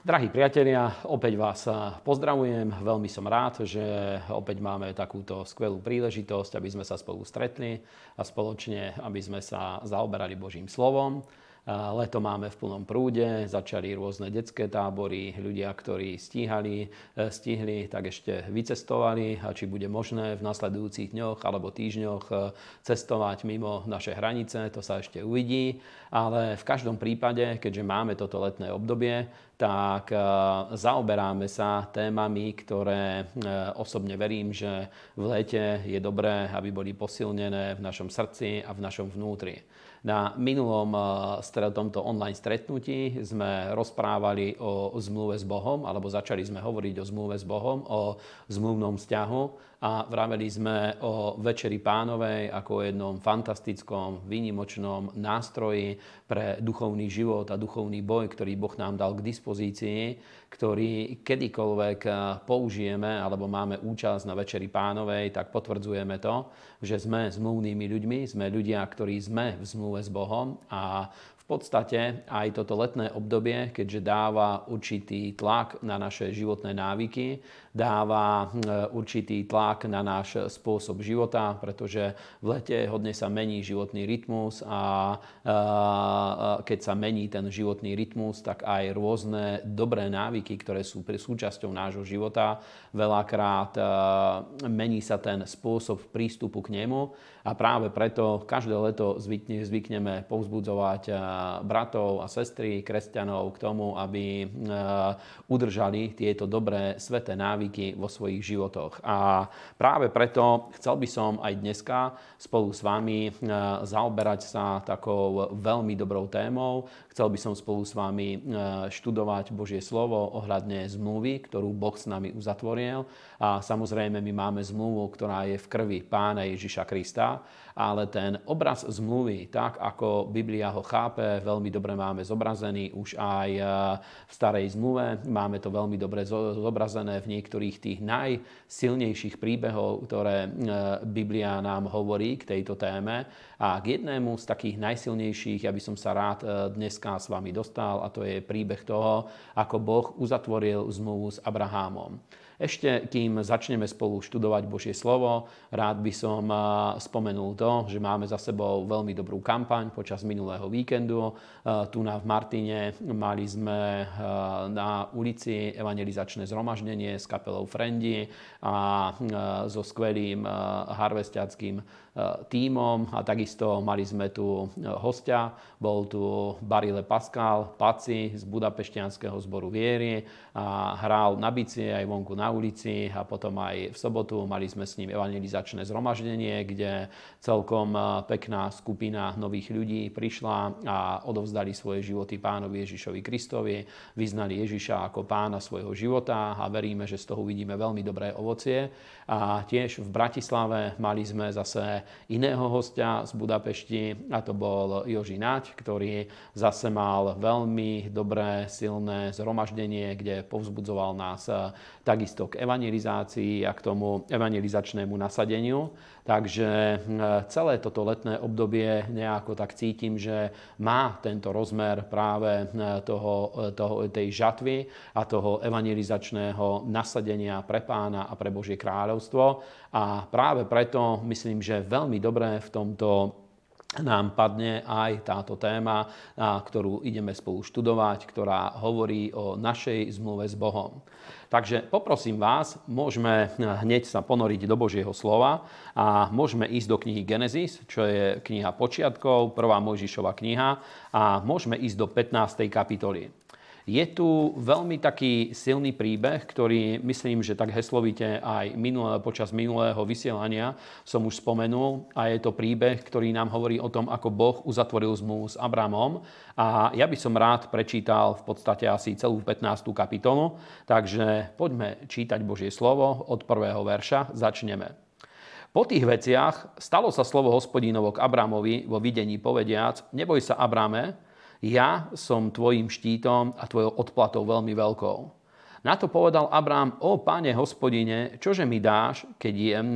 Drahí priatelia, opäť vás pozdravujem. Veľmi som rád, že opäť máme takúto skvelú príležitosť, aby sme sa spolu stretli a spoločne, aby sme sa zaoberali Božím slovom. Leto máme v plnom prúde, začali rôzne detské tábory, ľudia, ktorí stíhali, e, stihli, tak ešte vycestovali a či bude možné v nasledujúcich dňoch alebo týždňoch e, cestovať mimo naše hranice, to sa ešte uvidí. Ale v každom prípade, keďže máme toto letné obdobie, tak e, zaoberáme sa témami, ktoré osobne verím, že v lete je dobré, aby boli posilnené v našom srdci a v našom vnútri. Na minulom eh, tomto online stretnutí sme rozprávali o zmluve s Bohom, alebo začali sme hovoriť o zmluve s Bohom, o zmluvnom vzťahu a vraveli sme o Večeri pánovej ako o jednom fantastickom, výnimočnom nástroji pre duchovný život a duchovný boj, ktorý Boh nám dal k dispozícii, ktorý kedykoľvek použijeme alebo máme účasť na Večeri pánovej, tak potvrdzujeme to, že sme zmluvnými ľuďmi, sme ľudia, ktorí sme v zmluve s Bohom a podstate aj toto letné obdobie, keďže dáva určitý tlak na naše životné návyky, dáva hm, určitý tlak na náš spôsob života, pretože v lete hodne sa mení životný rytmus a keď sa mení ten životný rytmus, tak aj rôzne dobré návyky, ktoré sú súčasťou nášho života, veľakrát mení sa ten spôsob prístupu k nemu. A práve preto každé leto zvykneme povzbudzovať bratov a sestry, kresťanov k tomu, aby udržali tieto dobré sveté návyky vo svojich životoch. A práve preto chcel by som aj dneska spolu s vami zaoberať sa takou veľmi dobrou témou. Chcel by som spolu s vami študovať Božie slovo ohľadne zmluvy, ktorú Boh s nami uzatvoril. A samozrejme my máme zmluvu, ktorá je v krvi Pána Ježiša Krista ale ten obraz zmluvy, tak ako Biblia ho chápe, veľmi dobre máme zobrazený už aj e, v starej zmluve. Máme to veľmi dobre zobrazené v niektorých tých najsilnejších príbehov, ktoré e, Biblia nám hovorí k tejto téme. A k jednému z takých najsilnejších, ja by som sa rád e, dneska s vami dostal, a to je príbeh toho, ako Boh uzatvoril zmluvu s Abrahámom. Ešte kým začneme spolu študovať Božie slovo, rád by som spomenul to, že máme za sebou veľmi dobrú kampaň počas minulého víkendu. Tu na v Martine mali sme na ulici evangelizačné zhromaždenie s kapelou Frendi a so skvelým harvestiackým tímom a takisto mali sme tu hostia, bol tu Barile Pascal, Paci z Budapešťanského zboru viery a hral na bici aj vonku na ulici a potom aj v sobotu mali sme s ním evangelizačné zhromaždenie, kde celkom pekná skupina nových ľudí prišla a odovzdali svoje životy pánovi Ježišovi Kristovi, vyznali Ježiša ako pána svojho života a veríme, že z toho uvidíme veľmi dobré ovocie. A tiež v Bratislave mali sme zase iného hostia z Budapešti a to bol Joži Nať, ktorý zase mal veľmi dobré, silné zhromaždenie, kde povzbudzoval nás takisto k evangelizácii a k tomu evangelizačnému nasadeniu. Takže celé toto letné obdobie nejako tak cítim, že má tento rozmer práve toho, toho, tej žatvy a toho evangelizačného nasadenia pre pána a pre Božie kráľovstvo a práve preto myslím, že veľmi dobré v tomto nám padne aj táto téma, ktorú ideme spolu študovať, ktorá hovorí o našej zmluve s Bohom. Takže poprosím vás, môžeme hneď sa ponoriť do Božieho slova a môžeme ísť do knihy Genesis, čo je kniha počiatkov, prvá Mojžišova kniha a môžeme ísť do 15. kapitoly. Je tu veľmi taký silný príbeh, ktorý myslím, že tak heslovite aj minulé, počas minulého vysielania som už spomenul a je to príbeh, ktorý nám hovorí o tom, ako Boh uzatvoril zmluvu s Abramom a ja by som rád prečítal v podstate asi celú 15. kapitolu, takže poďme čítať Božie slovo od prvého verša, začneme. Po tých veciach stalo sa slovo hospodínovo k Abramovi vo videní povediac, neboj sa Abrame, ja som tvojim štítom a tvojou odplatou veľmi veľkou. Na to povedal Abrám, o páne hospodine, čože mi dáš, keď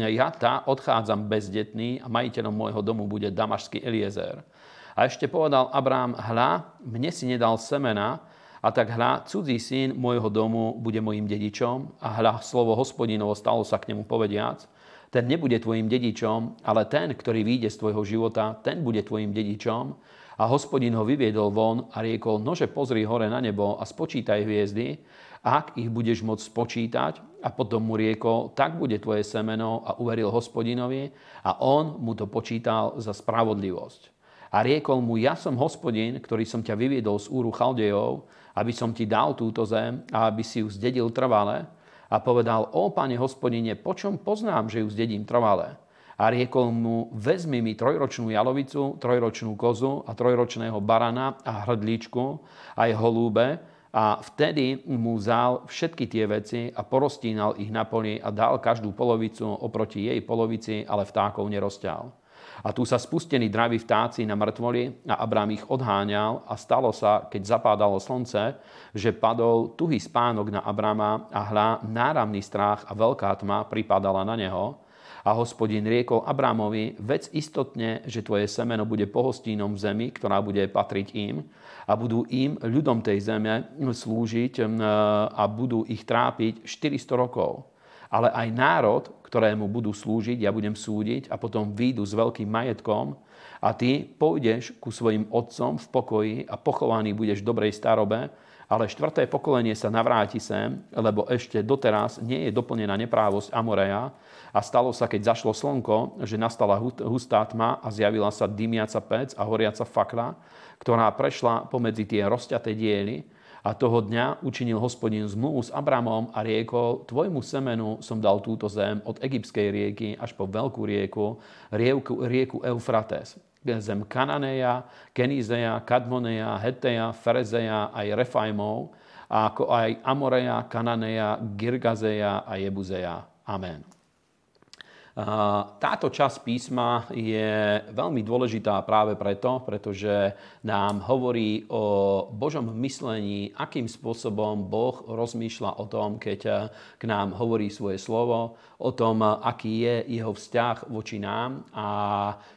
ja tá odchádzam bezdetný a majiteľom môjho domu bude damašský Eliezer. A ešte povedal Abrám, hľa, mne si nedal semena A tak hľa, cudzí syn môjho domu bude mojim dedičom a hľa, slovo hospodinovo stalo sa k nemu povediac, ten nebude tvojim dedičom, ale ten, ktorý vyjde z tvojho života, ten bude tvojim dedičom. A hospodin ho vyviedol von a riekol, nože pozri hore na nebo a spočítaj hviezdy, ak ich budeš môcť spočítať. A potom mu riekol, tak bude tvoje semeno a uveril hospodinovi a on mu to počítal za spravodlivosť. A riekol mu, ja som hospodin, ktorý som ťa vyviedol z úru Chaldejov, aby som ti dal túto zem a aby si ju zdedil trvale. A povedal, o pane hospodine, po čom poznám, že ju zdedím trvale? A riekol mu, vezmi mi trojročnú jalovicu, trojročnú kozu a trojročného barana a hrdličku, aj holúbe, a vtedy mu vzal všetky tie veci a porostínal ich na poli a dal každú polovicu oproti jej polovici, ale vtákov nerozťal. A tu sa spustení draví vtáci na mŕtvoli a Abrám ich odháňal a stalo sa, keď zapádalo slnce, že padol tuhý spánok na Abrama a hľa náramný strach a veľká tma pripadala na neho a hospodin riekol Abrámovi, vec istotne, že tvoje semeno bude pohostínom v zemi, ktorá bude patriť im a budú im, ľudom tej zeme, slúžiť a budú ich trápiť 400 rokov. Ale aj národ, ktorému budú slúžiť, ja budem súdiť a potom výjdu s veľkým majetkom a ty pôjdeš ku svojim otcom v pokoji a pochovaný budeš v dobrej starobe, ale štvrté pokolenie sa navráti sem, lebo ešte doteraz nie je doplnená neprávosť Amoreja, a stalo sa, keď zašlo slnko, že nastala hustá tma a zjavila sa dymiaca pec a horiaca fakla, ktorá prešla pomedzi tie rozťaté diely. A toho dňa učinil hospodin zmluvu s Abramom a riekol, tvojmu semenu som dal túto zem od egyptskej rieky až po veľkú rieku, rieku, rieku Eufrates. Zem Kananeja, Kenizeja, Kadmoneja, Heteja, Ferezeja, aj Refajmov, ako aj Amoreja, Kananeja, Girgazeja a Jebuzeja. Amen. Táto časť písma je veľmi dôležitá práve preto, pretože nám hovorí o Božom myslení, akým spôsobom Boh rozmýšľa o tom, keď k nám hovorí svoje slovo, o tom, aký je jeho vzťah voči nám a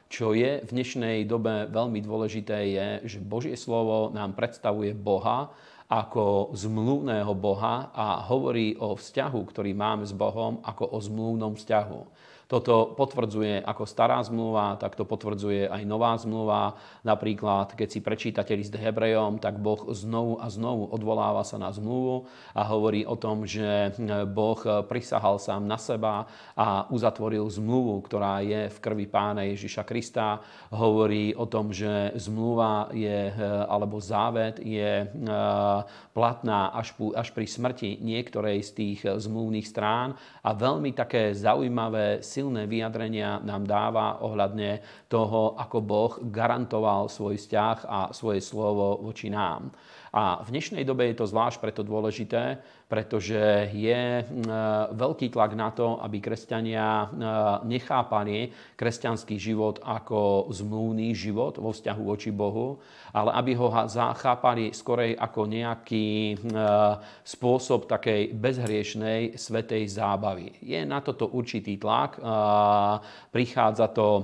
čo je v dnešnej dobe veľmi dôležité je, že Božie slovo nám predstavuje Boha, ako zmluvného Boha a hovorí o vzťahu, ktorý máme s Bohom, ako o zmluvnom vzťahu. Toto potvrdzuje ako stará zmluva, tak to potvrdzuje aj nová zmluva. Napríklad, keď si prečítate list Hebrejom, tak Boh znovu a znovu odvoláva sa na zmluvu a hovorí o tom, že Boh prisahal sám na seba a uzatvoril zmluvu, ktorá je v krvi pána Ježiša Krista. Hovorí o tom, že zmluva je, alebo závet je e, platná až, až pri smrti niektorej z tých zmluvných strán a veľmi také zaujímavé silné vyjadrenia nám dáva ohľadne toho, ako Boh garantoval svoj vzťah a svoje slovo voči nám. A v dnešnej dobe je to zvlášť preto dôležité, pretože je veľký tlak na to, aby kresťania nechápali kresťanský život ako zmluvný život vo vzťahu voči Bohu, ale aby ho zachápali skorej ako nejaký spôsob takej bezhriešnej svetej zábavy. Je na toto určitý tlak, prichádza to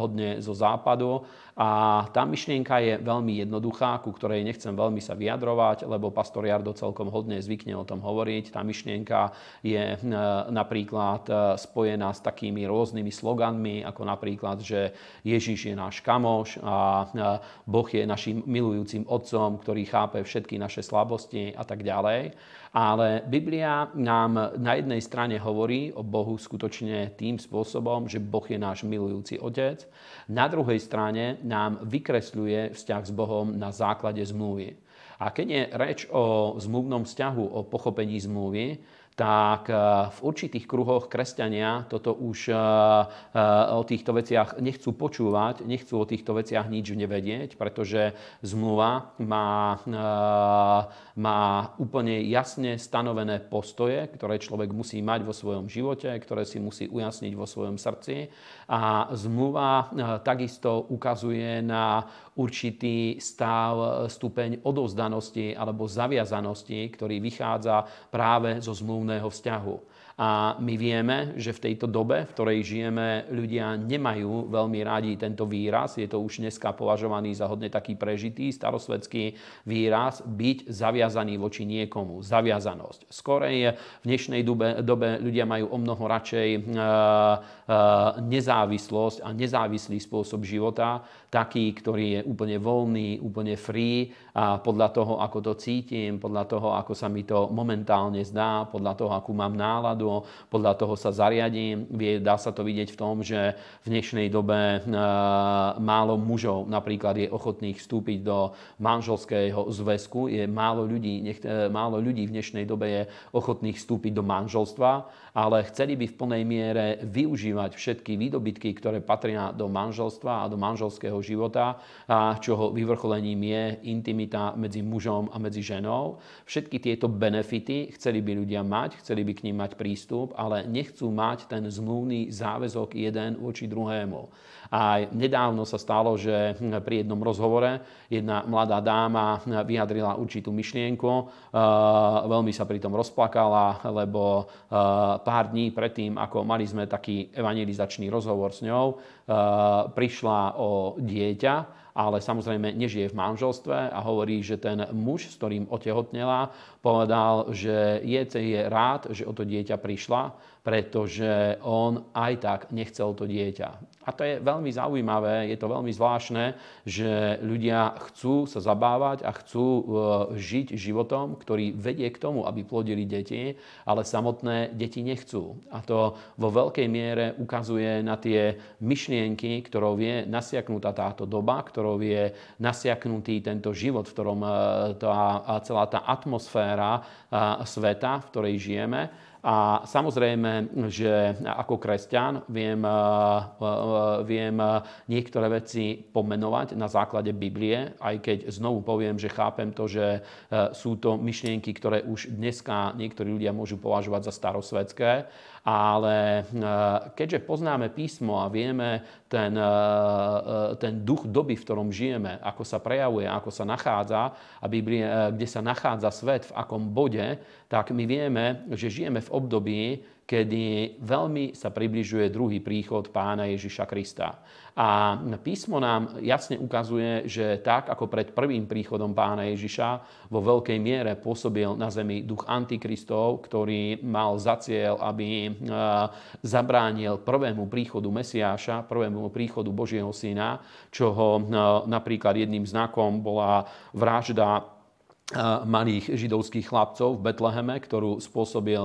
hodne zo západu a tá myšlienka je veľmi jednoduchá, ku ktorej nechcem veľmi sa vyjadrovať, lebo pastor Jardo celkom hodne zvykne o tom hovoriť. Tá myšlienka je e, napríklad e, spojená s takými rôznymi sloganmi, ako napríklad, že Ježiš je náš kamoš a e, Boh je našim milujúcim otcom, ktorý chápe všetky naše slabosti a tak ďalej. Ale Biblia nám na jednej strane hovorí o Bohu skutočne tým spôsobom, že Boh je náš milujúci otec. Na druhej strane nám vykresľuje vzťah s Bohom na základe zmluvy. A keď je reč o zmluvnom vzťahu, o pochopení zmluvy, tak eh, v určitých kruhoch kresťania toto už eh, eh, o týchto veciach nechcú počúvať, nechcú o týchto veciach nič nevedieť, pretože zmluva má, má úplne jasne stanovené postoje, ktoré človek musí mať vo svojom živote, ktoré si musí ujasniť vo svojom srdci. A zmluva takisto ukazuje na určitý stav, stupeň odovzdanosti alebo zaviazanosti, ktorý vychádza práve zo zmluvného vzťahu. A my vieme, že v tejto dobe, v ktorej žijeme, ľudia nemajú veľmi rádi tento výraz. Je to už dneska považovaný za hodne taký prežitý starosvedský výraz byť zaviazaný voči niekomu. Zaviazanosť. Skorej v dnešnej dobe, dobe ľudia majú o mnoho radšej e, e, nezávislosť a nezávislý spôsob života, taký, ktorý je úplne voľný, úplne free a podľa toho, ako to cítim, podľa toho, ako sa mi to momentálne zdá, podľa toho, akú mám náladu, podľa toho sa zariadím. Dá sa to vidieť v tom, že v dnešnej dobe eh, málo mužov napríklad je ochotných vstúpiť do manželského zväzku. Je málo ľudí, nech, eh, málo ľudí v dnešnej dobe je ochotných vstúpiť do manželstva, ale chceli by v plnej miere využívať všetky výdobytky, ktoré patria do manželstva a do manželského života, a čoho vyvrcholením je intimita medzi mužom a medzi ženou. Všetky tieto benefity chceli by ľudia mať, chceli by k ním mať prístup ale nechcú mať ten zmluvný záväzok jeden voči druhému. A nedávno sa stalo, že pri jednom rozhovore jedna mladá dáma vyjadrila určitú myšlienku, veľmi sa pri tom rozplakala, lebo pár dní predtým, ako mali sme taký evangelizačný rozhovor s ňou, prišla o dieťa, ale samozrejme nežije v manželstve a hovorí, že ten muž, s ktorým otehotnela, povedal, že je, je rád, že o to dieťa prišla, pretože on aj tak nechcel to dieťa. A to je veľmi zaujímavé, je to veľmi zvláštne, že ľudia chcú sa zabávať a chcú e, žiť životom, ktorý vedie k tomu, aby plodili deti, ale samotné deti nechcú. A to vo veľkej miere ukazuje na tie myšlienky, ktorou je nasiaknutá táto doba, ktorou je nasiaknutý tento život, v ktorom e, tá, celá tá atmosféra e, sveta, v ktorej žijeme, a samozrejme, že ako kresťan viem, eh, eh, viem niektoré veci pomenovať na základe Biblie, aj keď znovu poviem, že chápem to, že eh, sú to myšlienky, ktoré už dneska niektorí ľudia môžu považovať za starosvedské ale keďže poznáme písmo a vieme ten, ten duch doby, v ktorom žijeme, ako sa prejavuje, ako sa nachádza, a Biblie, kde sa nachádza svet, v akom bode, tak my vieme, že žijeme v období, kedy veľmi sa približuje druhý príchod pána Ježiša Krista. A písmo nám jasne ukazuje, že tak ako pred prvým príchodom pána Ježiša vo veľkej miere pôsobil na zemi duch antikristov, ktorý mal za cieľ, aby e, zabránil prvému príchodu Mesiáša, prvému príchodu Božieho syna, čoho e, napríklad jedným znakom bola vražda malých židovských chlapcov v Betleheme, ktorú spôsobil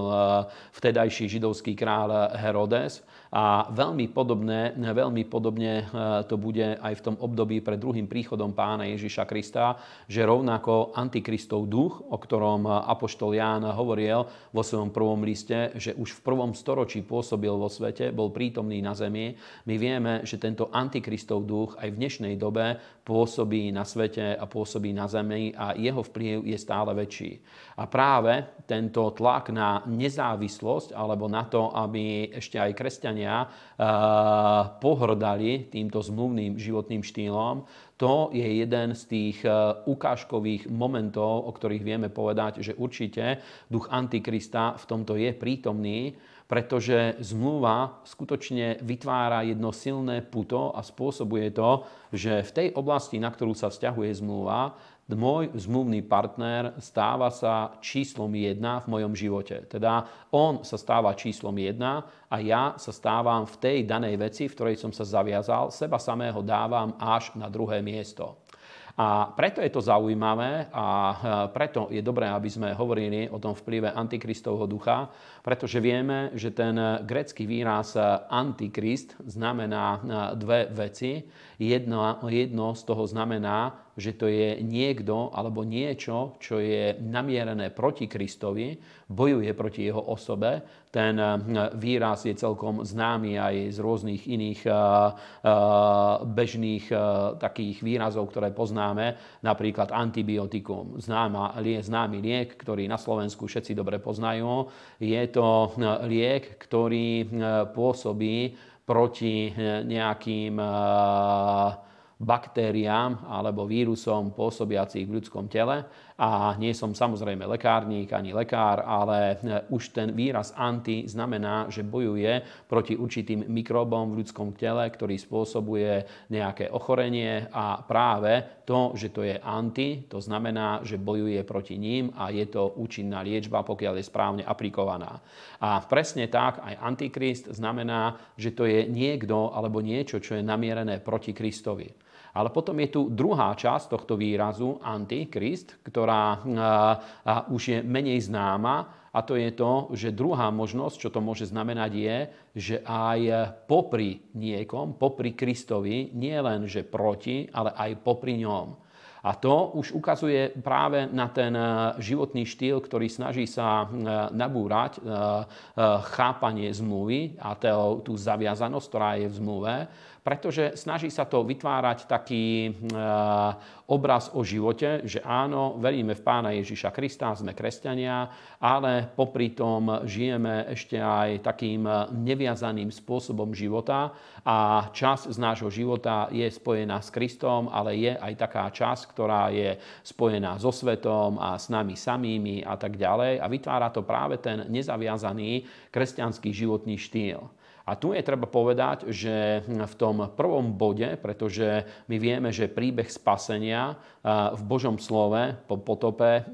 vtedajší židovský kráľ Herodes. A veľmi podobne, veľmi podobne to bude aj v tom období pred druhým príchodom pána Ježiša Krista, že rovnako antikristov duch, o ktorom apoštol Ján hovoril vo svojom prvom liste, že už v prvom storočí pôsobil vo svete, bol prítomný na zemi. My vieme, že tento antikristov duch aj v dnešnej dobe pôsobí na svete a pôsobí na zemi a jeho vplyv je stále väčší. A práve tento tlak na nezávislosť alebo na to, aby ešte aj kresťania eh, pohrdali týmto zmluvným životným štýlom, to je jeden z tých eh, ukážkových momentov, o ktorých vieme povedať, že určite duch Antikrista v tomto je prítomný, pretože zmluva skutočne vytvára jedno silné puto a spôsobuje to, že v tej oblasti, na ktorú sa vzťahuje zmluva, môj zmluvný partner stáva sa číslom jedna v mojom živote. Teda on sa stáva číslom jedna a ja sa stávam v tej danej veci, v ktorej som sa zaviazal, seba samého dávam až na druhé miesto. A preto je to zaujímavé a e, preto je dobré, aby sme hovorili o tom vplyve antikristovho ducha, pretože vieme, že ten grecký výraz antikrist znamená e, dve veci. Jedno, jedno z toho znamená že to je niekto alebo niečo, čo je namierené proti Kristovi, bojuje proti jeho osobe. Ten eh, výraz je celkom známy aj z rôznych iných eh, eh, bežných takých výrazov, ktoré poznáme, napríklad antibiotikum. Známa, známy liek, ktorý na Slovensku všetci dobre poznajú. Je to liek, ktorý pôsobí proti nejakým baktériám alebo vírusom pôsobiacich v ľudskom tele. A nie som samozrejme lekárnik ani lekár, ale už ten výraz anti znamená, že bojuje proti určitým mikrobom v ľudskom tele, ktorý spôsobuje nejaké ochorenie a práve to, že to je anti, to znamená, že bojuje proti ním a je to účinná liečba, pokiaľ je správne aplikovaná. A presne tak aj antikrist znamená, že to je niekto alebo niečo, čo je namierené proti Kristovi. Ale potom je tu druhá časť tohto výrazu, antikrist, ktorá už je menej známa a to je to, že druhá možnosť, čo to môže znamenať, je, že aj popri niekom, popri Kristovi, nie len, že proti, ale aj popri ňom. A to už ukazuje práve na ten životný štýl, ktorý snaží sa nabúrať chápanie zmluvy a tú zaviazanosť, ktorá je v zmluve pretože snaží sa to vytvárať taký eh, obraz o živote, že áno, veríme v Pána Ježiša Krista, sme kresťania, ale popri tom žijeme ešte aj takým neviazaným spôsobom života a časť z nášho života je spojená s Kristom, ale je aj taká časť, ktorá je spojená so svetom a s nami samými a tak ďalej a vytvára to práve ten nezaviazaný kresťanský životný štýl. A tu je treba povedať, že v tom prvom bode, pretože my vieme, že príbeh spasenia v Božom slove po potope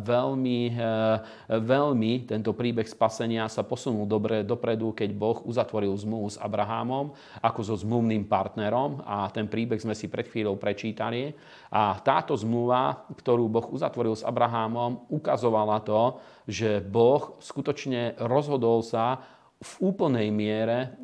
veľmi, veľmi tento príbeh spasenia sa posunul dobre dopredu, keď Boh uzatvoril zmluvu s Abrahamom ako so zmluvným partnerom a ten príbeh sme si pred chvíľou prečítali. A táto zmluva, ktorú Boh uzatvoril s Abrahamom, ukazovala to, že Boh skutočne rozhodol sa v úplnej miere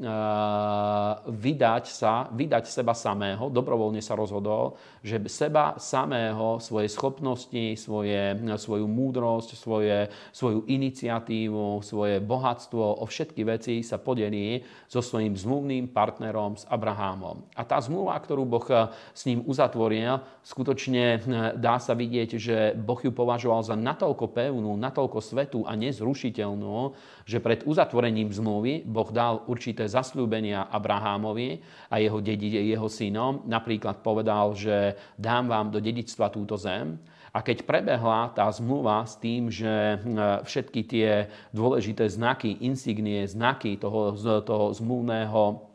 vydať sa, vydať seba samého, dobrovoľne sa rozhodol, že seba samého, svoje schopnosti, svoje, svoju múdrosť, svoje, svoju iniciatívu, svoje bohatstvo, o všetky veci sa podelí so svojím zmluvným partnerom s Abrahámom. A tá zmluva, ktorú Boh s ním uzatvoril, skutočne dá sa vidieť, že Boh ju považoval za natoľko pevnú, natoľko svetú a nezrušiteľnú, že pred uzatvorením zmluvy zmluvy Boh dal určité zasľúbenia Abrahámovi a jeho, dedi, jeho synom. Napríklad povedal, že dám vám do dedictva túto zem. A keď prebehla tá zmluva s tým, že všetky tie dôležité znaky, insignie, znaky toho, toho zmluvného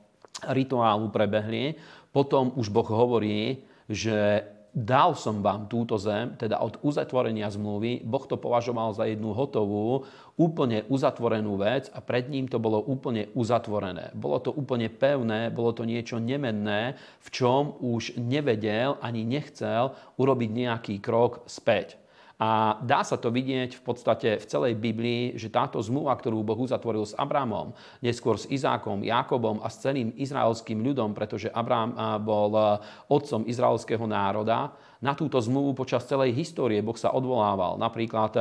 rituálu prebehli, potom už Boh hovorí, že dal som vám túto zem, teda od uzatvorenia zmluvy, Boh to považoval za jednu hotovú, úplne uzatvorenú vec a pred ním to bolo úplne uzatvorené. Bolo to úplne pevné, bolo to niečo nemenné, v čom už nevedel ani nechcel urobiť nejaký krok späť. A dá sa to vidieť v podstate v celej Biblii, že táto zmluva, ktorú Boh uzatvoril s Abramom, neskôr s Izákom, Jákobom a s celým izraelským ľudom, pretože Abrám bol otcom izraelského národa, na túto zmluvu počas celej histórie Boh sa odvolával. Napríklad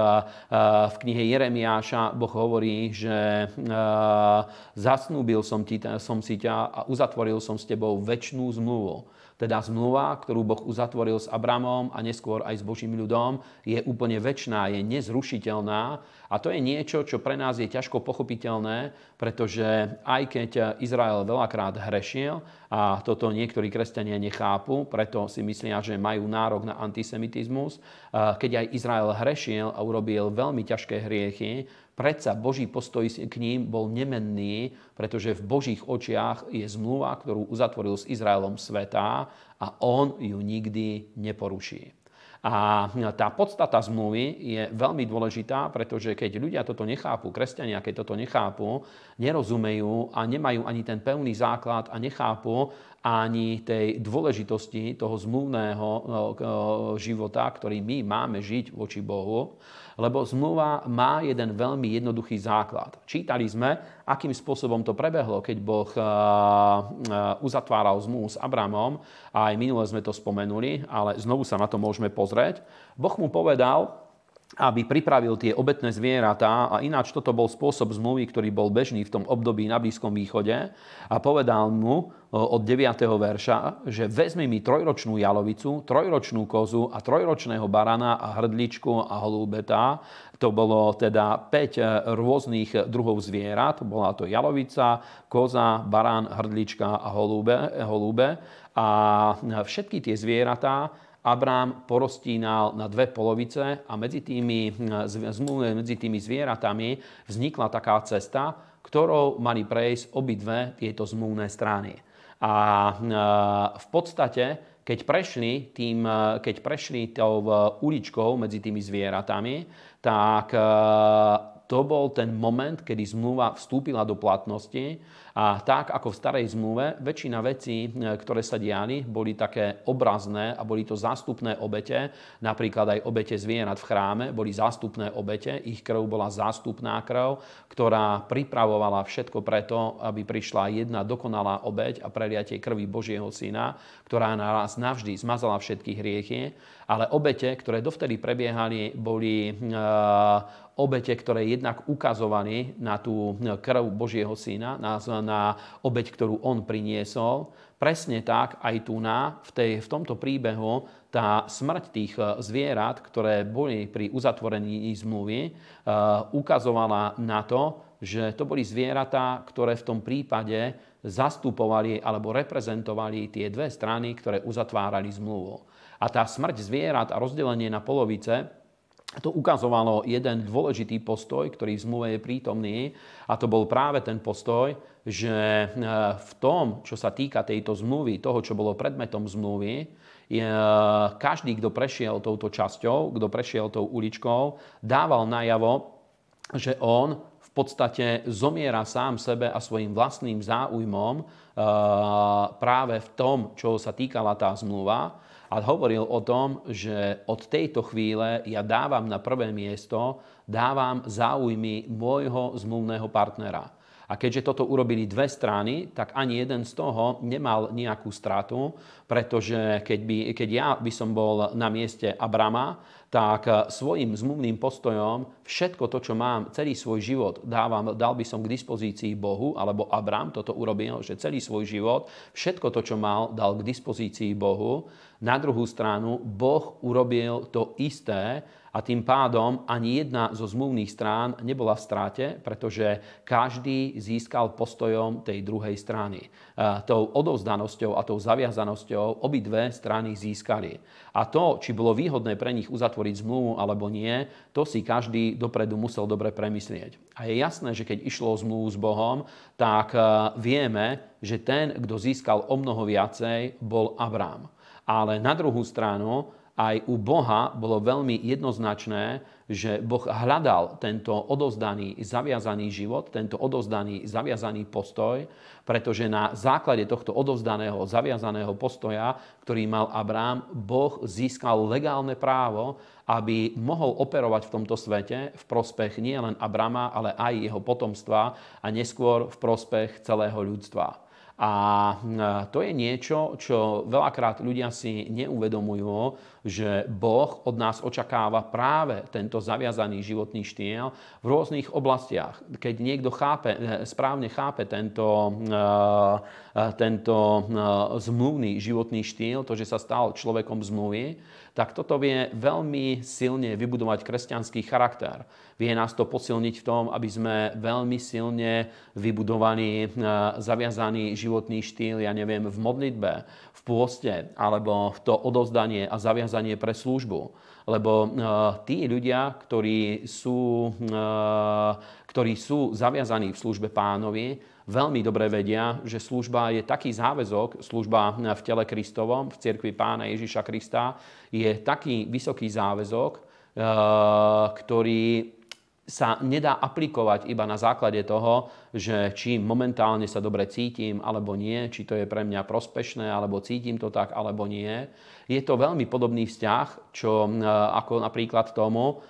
v knihe Jeremiáša Boh hovorí, že zasnúbil som, ti, som si ťa a uzatvoril som s tebou väčšnú zmluvu. Teda zmluva, ktorú Boh uzatvoril s Abramom a neskôr aj s Božím ľudom, je úplne väčšiná, je nezrušiteľná a to je niečo, čo pre nás je ťažko pochopiteľné, pretože aj keď Izrael veľakrát hrešil, a toto niektorí kresťania nechápu, preto si myslia, že majú nárok na antisemitizmus, keď aj Izrael hrešil a urobil veľmi ťažké hriechy, Predsa Boží postoj k ním bol nemenný, pretože v Božích očiach je zmluva, ktorú uzatvoril s Izraelom sveta a on ju nikdy neporuší. A tá podstata zmluvy je veľmi dôležitá, pretože keď ľudia toto nechápu, kresťania, keď toto nechápu, nerozumejú a nemajú ani ten pevný základ a nechápu ani tej dôležitosti toho zmluvného no, života, ktorý my máme žiť voči Bohu, lebo zmluva má jeden veľmi jednoduchý základ. Čítali sme, akým spôsobom to prebehlo, keď Boh eh, eh, uzatváral zmluvu s Abramom. A aj minule sme to spomenuli, ale znovu sa na to môžeme pozrieť. Boh mu povedal, aby pripravil tie obetné zvieratá a ináč toto bol spôsob zmluvy, ktorý bol bežný v tom období na Blízkom východe a povedal mu od 9. verša, že vezmi mi trojročnú jalovicu, trojročnú kozu a trojročného barana a hrdličku a holúbeta. To bolo teda 5 rôznych druhov zvierat. Bola to jalovica, koza, barán, hrdlička a holúbe, holúbe a všetky tie zvieratá Abrám porostínal na dve polovice a medzi tými, medzi tými zvieratami vznikla taká cesta, ktorou mali prejsť obidve tieto zmluvné strany. A v podstate, keď prešli, tým, keď prešli tou uličkou medzi tými zvieratami, tak to bol ten moment, kedy zmluva vstúpila do platnosti a tak ako v starej zmluve, väčšina vecí, e, ktoré sa diali, boli také obrazné a boli to zástupné obete, napríklad aj obete zvierat v chráme, boli zástupné obete, ich krv bola zástupná krv, ktorá pripravovala všetko preto, aby prišla jedna dokonalá obeť a preliatie krvi Božieho Syna, ktorá naraz navždy zmazala všetky hriechy, ale obete, ktoré dovtedy prebiehali, boli e, obete, ktoré jednak ukazovali na tú krv Božieho syna, na, na obeť, ktorú on priniesol. Presne tak aj tu na, v, tej, v tomto príbehu, tá smrť tých eh, zvierat, ktoré boli pri uzatvorení zmluvy, uh, ukazovala na to, že to boli zvieratá, ktoré v tom prípade zastupovali alebo reprezentovali tie dve strany, ktoré uzatvárali zmluvu. A tá smrť zvierat a rozdelenie na polovice to ukazovalo jeden dôležitý postoj, ktorý v zmluve je prítomný a to bol práve ten postoj, že e, v tom, čo sa týka tejto zmluvy, toho, čo bolo predmetom zmluvy, je, každý, kto prešiel touto časťou, kto prešiel tou uličkou, dával najavo, že on v podstate zomiera sám sebe a svojim vlastným záujmom e, práve v tom, čo sa týkala tá zmluva a hovoril o tom, že od tejto chvíle ja dávam na prvé miesto, dávam záujmy môjho zmluvného partnera. A keďže toto urobili dve strany, tak ani jeden z toho nemal nejakú stratu, pretože keď, by, keď ja by som bol na mieste Abrama, tak svojim zmluvným postojom všetko to, čo mám, celý svoj život dávam, dal by som k dispozícii Bohu, alebo Abram toto urobil, že celý svoj život, všetko to, čo mal, dal k dispozícii Bohu. Na druhú stranu, Boh urobil to isté a tým pádom ani jedna zo zmluvných strán nebola v stráte, pretože každý získal postojom tej druhej strany. Tou odovzdanosťou a tou zaviazanosťou obidve strany získali. A to, či bolo výhodné pre nich uzatvoriť zmluvu alebo nie, to si každý dopredu musel dobre premyslieť. A je jasné, že keď išlo o zmluvu s Bohom, tak vieme, že ten, kto získal o mnoho viacej, bol Abrám. Ale na druhú stranu, aj u Boha bolo veľmi jednoznačné, že Boh hľadal tento odozdaný, zaviazaný život, tento odozdaný, zaviazaný postoj, pretože na základe tohto odovzdaného, zaviazaného postoja, ktorý mal Abrám, Boh získal legálne právo, aby mohol operovať v tomto svete v prospech nielen Abrama, ale aj jeho potomstva a neskôr v prospech celého ľudstva. A to je niečo, čo veľakrát ľudia si neuvedomujú, že Boh od nás očakáva práve tento zaviazaný životný štýl v rôznych oblastiach. Keď niekto chápe, e, správne chápe tento, e, e, tento zmluvný životný štýl, to, že sa stal človekom zmluvy, tak toto vie veľmi silne vybudovať kresťanský charakter. Vie nás to posilniť v tom, aby sme veľmi silne vybudovaní, zaviazaný životný štýl, ja neviem, v modlitbe, v pôste, alebo v to odozdanie a zaviazanie pre službu. Lebo tí ľudia, ktorí sú, ktorí sú zaviazaní v službe pánovi, veľmi dobre vedia, že služba je taký záväzok, služba v tele Kristovom, v cirkvi pána Ježiša Krista, je taký vysoký záväzok, ktorý sa nedá aplikovať iba na základe toho, že či momentálne sa dobre cítim alebo nie, či to je pre mňa prospešné, alebo cítim to tak alebo nie. Je to veľmi podobný vzťah, čo ako napríklad tomu,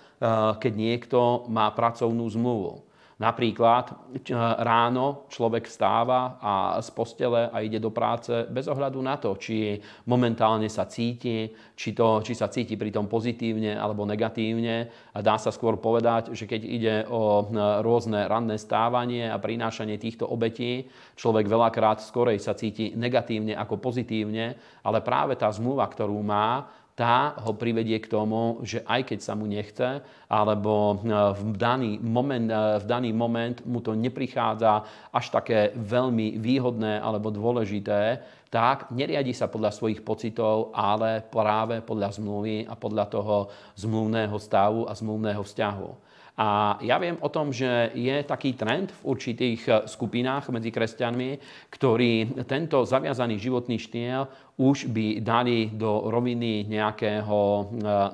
keď niekto má pracovnú zmluvu. Napríklad ráno človek vstáva a z postele a ide do práce bez ohľadu na to, či momentálne sa cíti, či, to, či sa cíti pritom pozitívne alebo negatívne. A dá sa skôr povedať, že keď ide o rôzne ranné stávanie a prinášanie týchto obetí, človek veľakrát skorej sa cíti negatívne ako pozitívne, ale práve tá zmluva, ktorú má, tá ho privedie k tomu, že aj keď sa mu nechce, alebo e, v daný moment, e, v daný moment mu to neprichádza až také veľmi výhodné alebo dôležité, tak neriadi sa podľa svojich pocitov, ale práve podľa zmluvy a podľa toho zmluvného stavu a zmluvného vzťahu. A ja viem o tom, že je taký trend v určitých eh, skupinách medzi kresťanmi, ktorí tento zaviazaný životný štýl už by dali do roviny nejakého eh,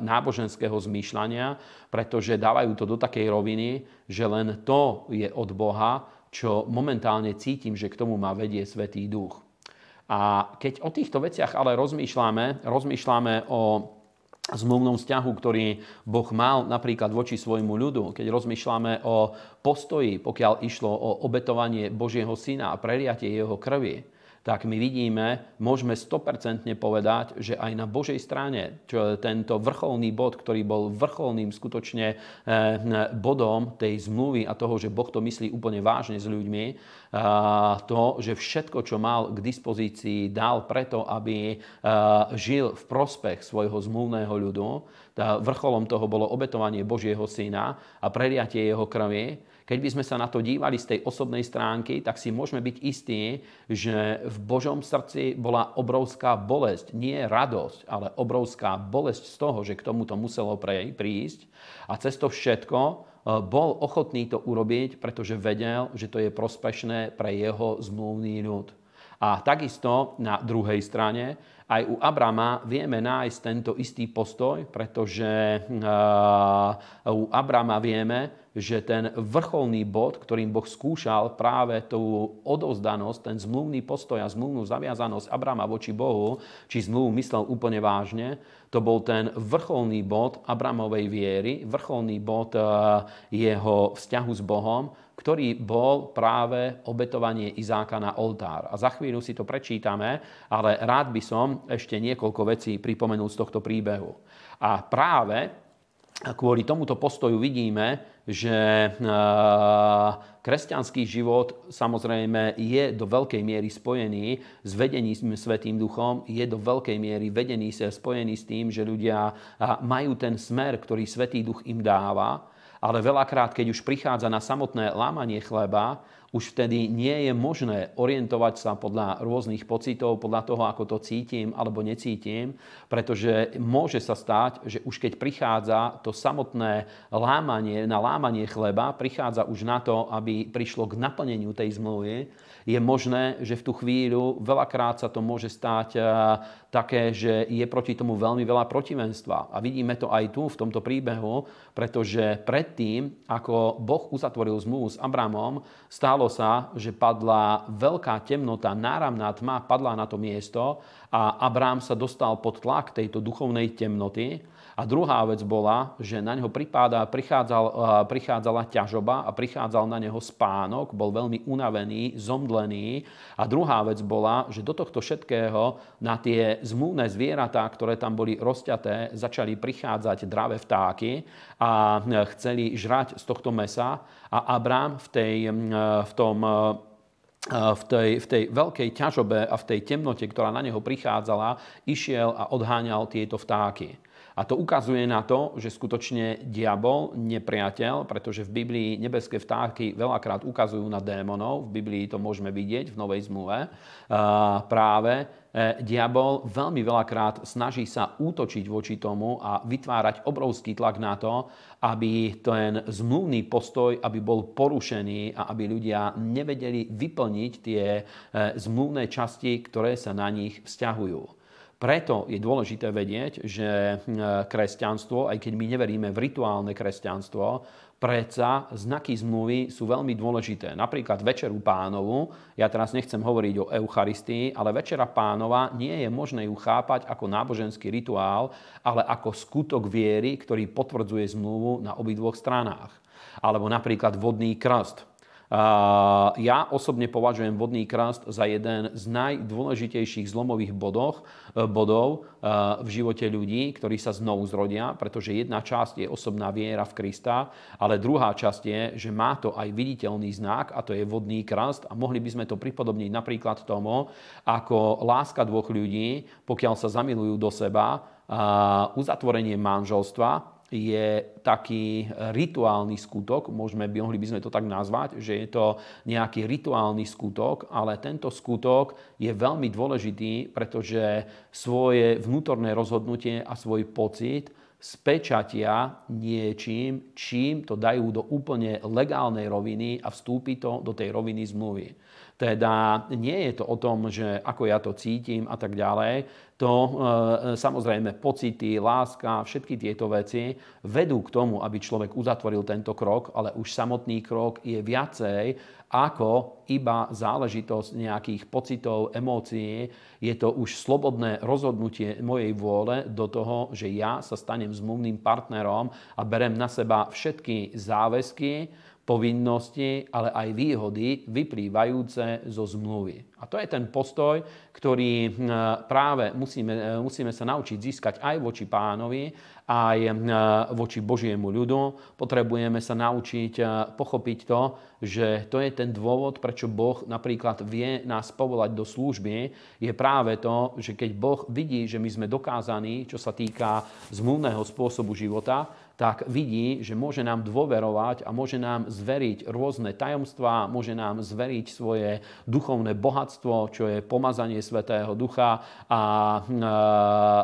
náboženského zmýšľania, pretože dávajú to do takej roviny, že len to je od Boha, čo momentálne cítim, že k tomu má vedie Svetý Duch. A keď o týchto veciach ale rozmýšľame, rozmýšľame o zmluvnom vzťahu, ktorý Boh mal napríklad voči svojmu ľudu, keď rozmýšľame o postoji, pokiaľ išlo o obetovanie Božieho syna a preliatie jeho krvi, tak my vidíme, môžeme 100% povedať, že aj na Božej strane, čo tento vrcholný bod, ktorý bol vrcholným skutočne eh, bodom tej zmluvy a toho, že Boh to myslí úplne vážne s ľuďmi, to, že všetko, čo mal k dispozícii, dal preto, aby žil v prospech svojho zmluvného ľudu. Vrcholom toho bolo obetovanie Božieho syna a preliatie jeho krvi. Keď by sme sa na to dívali z tej osobnej stránky, tak si môžeme byť istí, že v Božom srdci bola obrovská bolesť. Nie radosť, ale obrovská bolesť z toho, že k tomuto muselo prísť. A cez to všetko Eh, bol ochotný to urobiť, pretože vedel, že to je prospešné pre jeho zmluvný ľud. A takisto na druhej strane aj u Abrama vieme nájsť tento istý postoj, pretože eh, u Abrama vieme, že ten vrcholný bod, ktorým Boh skúšal práve tú odozdanosť, ten zmluvný postoj a zmluvnú zaviazanosť Abrama voči Bohu, či zmluvu myslel úplne vážne, to bol ten vrcholný bod Abramovej viery, vrcholný bod eh, jeho vzťahu s Bohom, ktorý bol práve obetovanie Izáka na oltár. A za chvíľu si to prečítame, ale rád by som ešte niekoľko vecí pripomenul z tohto príbehu. A práve kvôli tomuto postoju vidíme, že kresťanský život samozrejme je do veľkej miery spojený s vedením Svetým duchom, je do veľkej miery vedený spojený s tým, že ľudia majú ten smer, ktorý Svetý duch im dáva, ale veľakrát, keď už prichádza na samotné lámanie chleba, už vtedy nie je možné orientovať sa podľa rôznych pocitov, podľa toho, ako to cítim alebo necítim, pretože môže sa stať, že už keď prichádza to samotné lámanie, na lámanie chleba, prichádza už na to, aby prišlo k naplneniu tej zmluvy, je možné, že v tú chvíľu veľakrát sa to môže stať také, že je proti tomu veľmi veľa protivenstva. A vidíme to aj tu, v tomto príbehu, pretože predtým, ako Boh uzatvoril zmluvu s Abramom, stálo sa, že padla veľká temnota, náramná tma padla na to miesto a Abrám sa dostal pod tlak tejto duchovnej temnoty a druhá vec bola, že na neho pripáda, prichádzal, prichádzala ťažoba a prichádzal na neho spánok, bol veľmi unavený, zomdlený. A druhá vec bola, že do tohto všetkého na tie zmluvné zvieratá, ktoré tam boli rozťaté, začali prichádzať dravé vtáky a chceli žrať z tohto mesa. A Abrám v, tej, v tom v tej, v tej veľkej ťažobe a v tej temnote, ktorá na neho prichádzala, išiel a odháňal tieto vtáky. A to ukazuje na to, že skutočne diabol, nepriateľ, pretože v Biblii nebeské vtáky veľakrát ukazujú na démonov, v Biblii to môžeme vidieť v Novej zmluve, práve e, diabol veľmi veľakrát snaží sa útočiť voči tomu a vytvárať obrovský tlak na to, aby ten zmluvný postoj aby bol porušený a aby ľudia nevedeli vyplniť tie e, zmluvné časti, ktoré sa na nich vzťahujú. Preto je dôležité vedieť, že hm, kresťanstvo, aj keď my neveríme v rituálne kresťanstvo, predsa znaky zmluvy sú veľmi dôležité. Napríklad Večeru pánovu, ja teraz nechcem hovoriť o Eucharistii, ale Večera pánova nie je možné ju chápať ako náboženský rituál, ale ako skutok viery, ktorý potvrdzuje zmluvu na obidvoch stranách. Alebo napríklad vodný krst ja osobne považujem vodný krast za jeden z najdôležitejších zlomových bodoch, e, bodov e, v živote ľudí, ktorí sa znovu zrodia, pretože jedna časť je osobná viera v Krista, ale druhá časť je, že má to aj viditeľný znak a to je vodný krast. A mohli by sme to pripodobniť napríklad tomu, ako láska dvoch ľudí, pokiaľ sa zamilujú do seba, uzatvorenie manželstva je taký rituálny skutok, môžeme, mohli by sme to tak nazvať, že je to nejaký rituálny skutok, ale tento skutok je veľmi dôležitý, pretože svoje vnútorné rozhodnutie a svoj pocit spečatia niečím, čím to dajú do úplne legálnej roviny a vstúpi to do tej roviny zmluvy. Teda nie je to o tom, že ako ja to cítim a tak ďalej. To e, samozrejme pocity, láska, všetky tieto veci vedú k tomu, aby človek uzatvoril tento krok, ale už samotný krok je viacej ako iba záležitosť nejakých pocitov, emócií. Je to už slobodné rozhodnutie mojej vôle do toho, že ja sa stanem zmluvným partnerom a berem na seba všetky záväzky, povinnosti, ale aj výhody vyplývajúce zo zmluvy. A to je ten postoj, ktorý hm, práve musíme, e, musíme sa naučiť získať aj voči pánovi, aj hm, voči Božiemu ľudu. Potrebujeme sa naučiť e, pochopiť to, že to je ten dôvod, prečo Boh napríklad vie nás povolať do služby, je práve to, že keď Boh vidí, že my sme dokázaní, čo sa týka zmluvného spôsobu života, tak vidí, že môže nám dôverovať a môže nám zveriť rôzne tajomstvá, môže nám zveriť svoje duchovné bohatstvo, čo je pomazanie Svetého Ducha a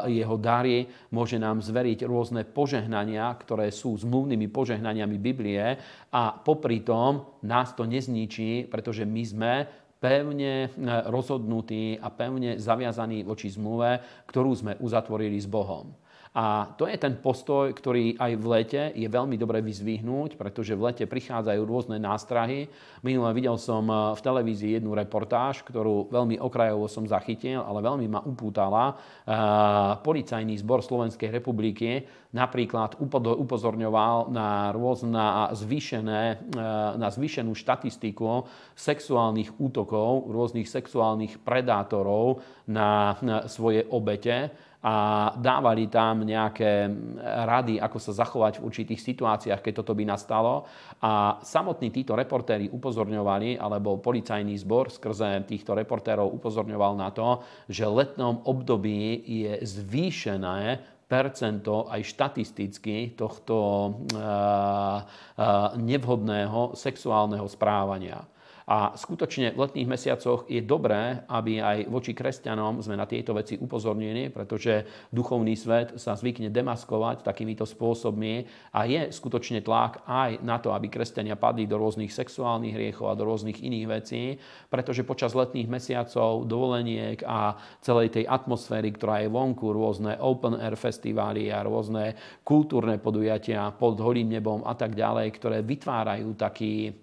jeho dary, môže nám zveriť rôzne požehnania, ktoré sú zmluvnými požehnaniami Biblie a popri tom nás to nezničí, pretože my sme pevne rozhodnutí a pevne zaviazaní voči zmluve, ktorú sme uzatvorili s Bohom. A to je ten postoj, ktorý aj v lete je veľmi dobre vyzvihnúť, pretože v lete prichádzajú rôzne nástrahy. Minule videl som eh, v televízii jednu reportáž, ktorú veľmi okrajovo som zachytil, ale veľmi ma upútala. Eh, policajný zbor Slovenskej republiky napríklad upozorňoval na rôzne zvýšené, eh, na zvýšenú štatistiku sexuálnych útokov, rôznych sexuálnych predátorov na svoje obete a dávali tam nejaké rady, ako sa zachovať v určitých situáciách, keď toto by nastalo. A samotní títo reportéri upozorňovali, alebo policajný zbor skrze týchto reportérov upozorňoval na to, že letnom období je zvýšené percento aj štatisticky tohto nevhodného sexuálneho správania. A skutočne v letných mesiacoch je dobré, aby aj voči kresťanom sme na tieto veci upozornili, pretože duchovný svet sa zvykne demaskovať takýmito spôsobmi a je skutočne tlak aj na to, aby kresťania padli do rôznych sexuálnych hriechov a do rôznych iných vecí, pretože počas letných mesiacov, dovoleniek a celej tej atmosféry, ktorá je vonku, rôzne open air festivály a rôzne kultúrne podujatia pod holým nebom a tak ďalej, ktoré vytvárajú taký,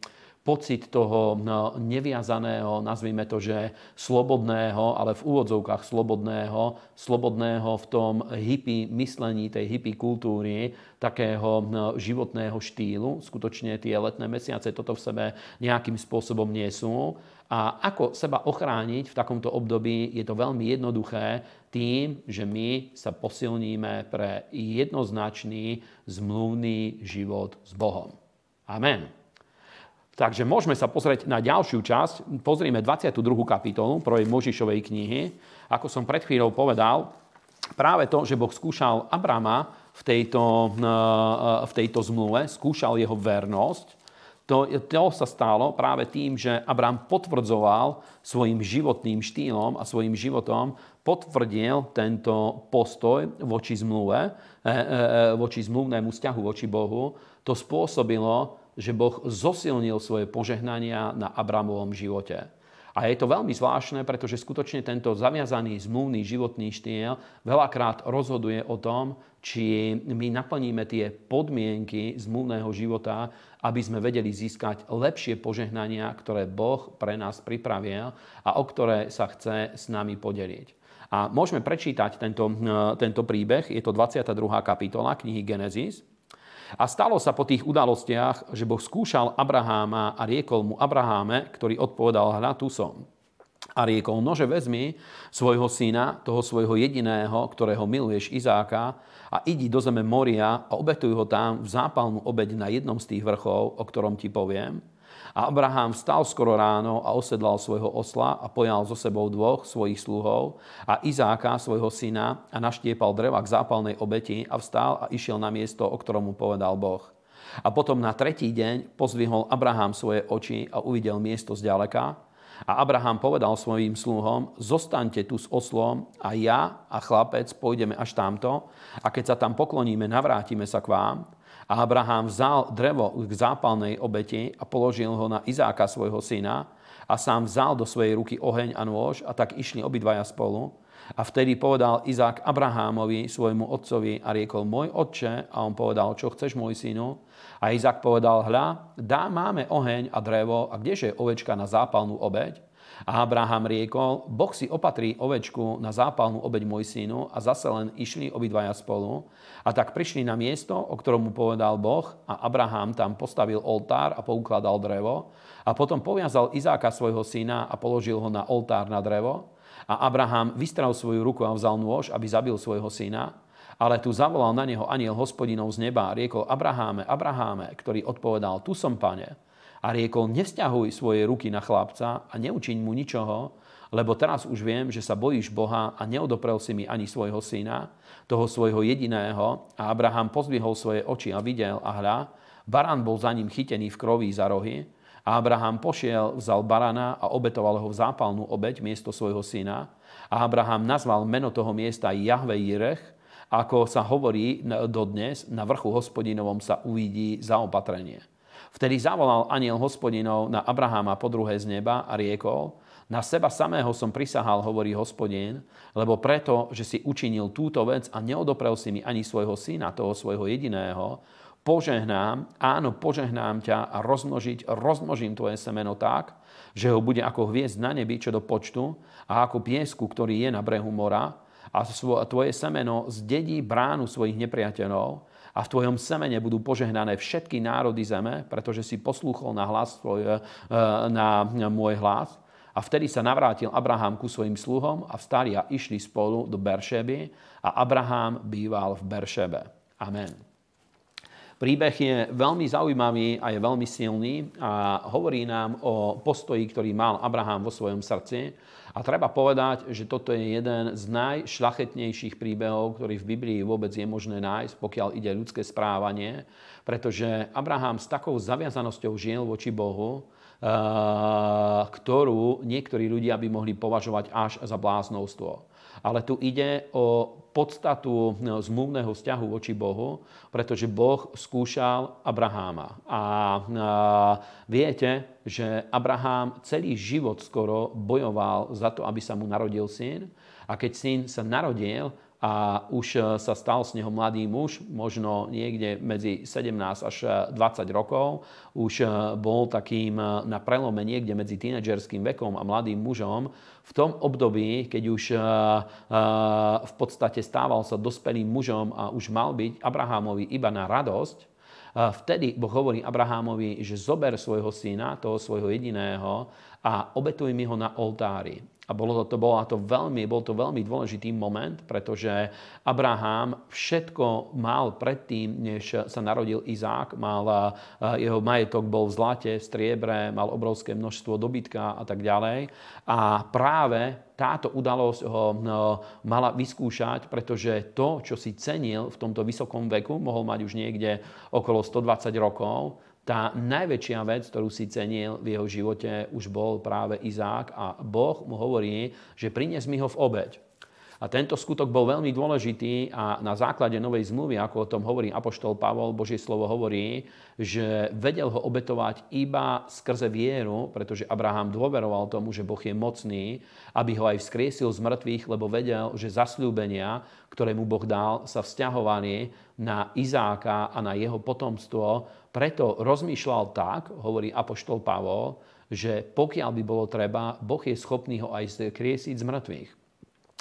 pocit toho no, neviazaného, nazvime to, že slobodného, ale v úvodzovkách slobodného, slobodného v tom hippie myslení, tej hippie kultúry, takého no, životného štýlu. Skutočne tie letné mesiace toto v sebe nejakým spôsobom nie sú. A ako seba ochrániť v takomto období, je to veľmi jednoduché tým, že my sa posilníme pre jednoznačný zmluvný život s Bohom. Amen. Takže môžeme sa pozrieť na ďalšiu časť. Pozrieme 22. kapitolu prvej Možišovej knihy. Ako som pred chvíľou povedal, práve to, že Boh skúšal Abrama v tejto, eh, v tejto zmluve, skúšal jeho vernosť, to, to sa stalo práve tým, že Abraham potvrdzoval svojim životným štýlom a svojim životom, potvrdil tento postoj voči zmluve, eh, eh, voči zmluvnému vzťahu voči Bohu. To spôsobilo, že Boh zosilnil svoje požehnania na Abramovom živote. A je to veľmi zvláštne, pretože skutočne tento zaviazaný zmluvný životný štýl veľakrát rozhoduje o tom, či my naplníme tie podmienky zmluvného života, aby sme vedeli získať lepšie požehnania, ktoré Boh pre nás pripravil a o ktoré sa chce s nami podeliť. A môžeme prečítať tento, tento príbeh, je to 22. kapitola knihy Genesis, a stalo sa po tých udalostiach, že Boh skúšal Abraháma a riekol mu Abraháme, ktorý odpovedal, hľa tu som. A riekol, nože vezmi svojho syna, toho svojho jediného, ktorého miluješ Izáka, a idi do zeme Moria a obetuj ho tam v zápalnú obeď na jednom z tých vrchov, o ktorom ti poviem. A Abraham vstal skoro ráno a osedlal svojho osla a pojal so sebou dvoch svojich sluhov a Izáka, svojho syna, a naštiepal dreva k zápalnej obeti a vstal a išiel na miesto, o ktorom mu povedal Boh. A potom na tretí deň pozvihol Abraham svoje oči a uvidel miesto zďaleka. A Abraham povedal svojim sluhom, zostaňte tu s oslom a ja a chlapec pôjdeme až tamto a keď sa tam pokloníme, navrátime sa k vám a Abraham vzal drevo k zápalnej obeti a položil ho na Izáka, svojho syna, a sám vzal do svojej ruky oheň a nôž a tak išli obidvaja spolu. A vtedy povedal Izák Abrahámovi, svojmu otcovi a riekol, môj otče, a on povedal, čo chceš, môj synu? A Izák povedal, hľa, dá máme oheň a drevo, a kdeže je ovečka na zápalnú obeď? A Abraham riekol, Boh si opatrí ovečku na zápalnú obeď môj synu a zase len išli obidvaja spolu. A tak prišli na miesto, o ktorom mu povedal Boh a Abraham tam postavil oltár a poukladal drevo. A potom poviazal Izáka svojho syna a položil ho na oltár na drevo. A Abraham vystral svoju ruku a vzal nôž, aby zabil svojho syna. Ale tu zavolal na neho aniel hospodinov z neba a riekol Abraháme, Abraháme, ktorý odpovedal, tu som, pane a riekol, nevzťahuj svoje ruky na chlapca a neučiň mu ničoho, lebo teraz už viem, že sa bojíš Boha a neodoprel si mi ani svojho syna, toho svojho jediného. A Abraham pozdvihol svoje oči a videl a hľa, barán bol za ním chytený v kroví za rohy. A Abraham pošiel, vzal barana a obetoval ho v zápalnú obeď miesto svojho syna. A Abraham nazval meno toho miesta Jahve Jirech, ako sa hovorí dodnes, na vrchu hospodinovom sa uvidí zaopatrenie. Vtedy zavolal aniel hospodinov na Abraháma po druhé z neba a riekol, na seba samého som prisahal, hovorí hospodin, lebo preto, že si učinil túto vec a neodoprel si mi ani svojho syna, toho svojho jediného, požehnám, áno, požehnám ťa a rozmnožiť, rozmnožím tvoje semeno tak, že ho bude ako hviezd na nebi, čo do počtu, a ako piesku, ktorý je na brehu mora, a tvoje semeno zdedí bránu svojich nepriateľov a v tvojom semene budú požehnané všetky národy zeme, pretože si poslúchol na, hlas tvoj, eh, na môj hlas. A vtedy sa navrátil Abraham ku svojim sluhom a vstali a išli spolu do Beršeby a Abraham býval v Beršebe. Amen. Príbeh je veľmi zaujímavý a je veľmi silný a hovorí nám o postoji, ktorý mal Abraham vo svojom srdci a treba povedať, že toto je jeden z najšlachetnejších príbehov, ktorý v Biblii vôbec je možné nájsť, pokiaľ ide ľudské správanie, pretože Abraham s takou zaviazanosťou žil voči Bohu, eh, ktorú niektorí ľudia by mohli považovať až za bláznovstvo. Ale tu ide o podstatu no, zmluvného vzťahu voči Bohu, pretože Boh skúšal Abraháma. A, viete, že Abraham celý život skoro bojoval za to, aby sa mu narodil syn. A keď syn sa narodil, a už e, sa stal z neho mladý muž, možno niekde medzi 17 až 20 e, rokov. Už e, bol takým na prelome niekde medzi tínedžerským vekom a mladým mužom. V tom období, keď už v podstate stával sa dospelým mužom a už mal byť Abrahamovi iba na radosť, vtedy Boh hovorí Abrahamovi, že zober svojho syna, toho svojho jediného a obetuj mi ho na oltári. A bolo to, to, bolo to veľmi, bol to veľmi dôležitý moment, pretože Abraham všetko mal predtým, než sa narodil Izák. Mal, jeho majetok bol v zlate, v striebre, mal obrovské množstvo dobytka a tak ďalej. A práve táto udalosť ho no, mala vyskúšať, pretože to, čo si cenil v tomto vysokom veku, mohol mať už niekde okolo 120 rokov, tá najväčšia vec, ktorú si cenil v jeho živote, už bol práve Izák a Boh mu hovorí, že prinies mi ho v obeď. A tento skutok bol veľmi dôležitý a na základe novej zmluvy, ako o tom hovorí Apoštol Pavol, Božie slovo hovorí, že vedel ho obetovať iba skrze vieru, pretože Abraham dôveroval tomu, že Boh je mocný, aby ho aj vzkriesil z mŕtvych, lebo vedel, že zasľúbenia, ktoré mu Boh dal, sa vzťahovali na Izáka a na jeho potomstvo. Preto rozmýšľal tak, hovorí Apoštol Pavol, že pokiaľ by bolo treba, Boh je schopný ho aj skriesiť z mŕtvych.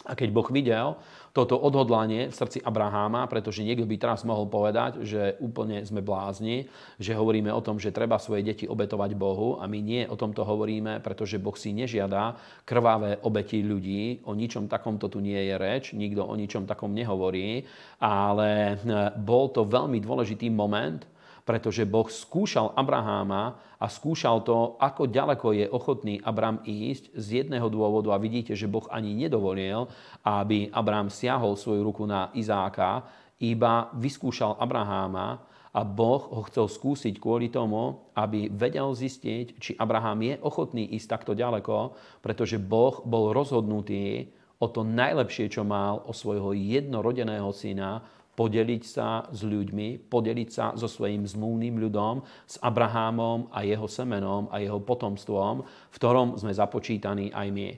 A keď Boh videl toto odhodlanie v srdci Abraháma, pretože niekto by teraz mohol povedať, že úplne sme blázni, že hovoríme o tom, že treba svoje deti obetovať Bohu a my nie o tomto hovoríme, pretože Boh si nežiada krvavé obeti ľudí. O ničom takomto tu nie je reč, nikto o ničom takom nehovorí, ale e, bol to veľmi dôležitý moment, pretože Boh skúšal Abraháma a skúšal to, ako ďaleko je ochotný Abraham ísť z jedného dôvodu. A vidíte, že Boh ani nedovolil, aby Abraham siahol svoju ruku na Izáka, iba vyskúšal Abraháma a Boh ho chcel skúsiť kvôli tomu, aby vedel zistiť, či Abraham je ochotný ísť takto ďaleko, pretože Boh bol rozhodnutý o to najlepšie, čo mal o svojho jednorodeného syna, podeliť sa s ľuďmi, podeliť sa so svojím zmluvným ľudom, s Abrahámom a jeho semenom a jeho potomstvom, v ktorom sme započítaní aj my.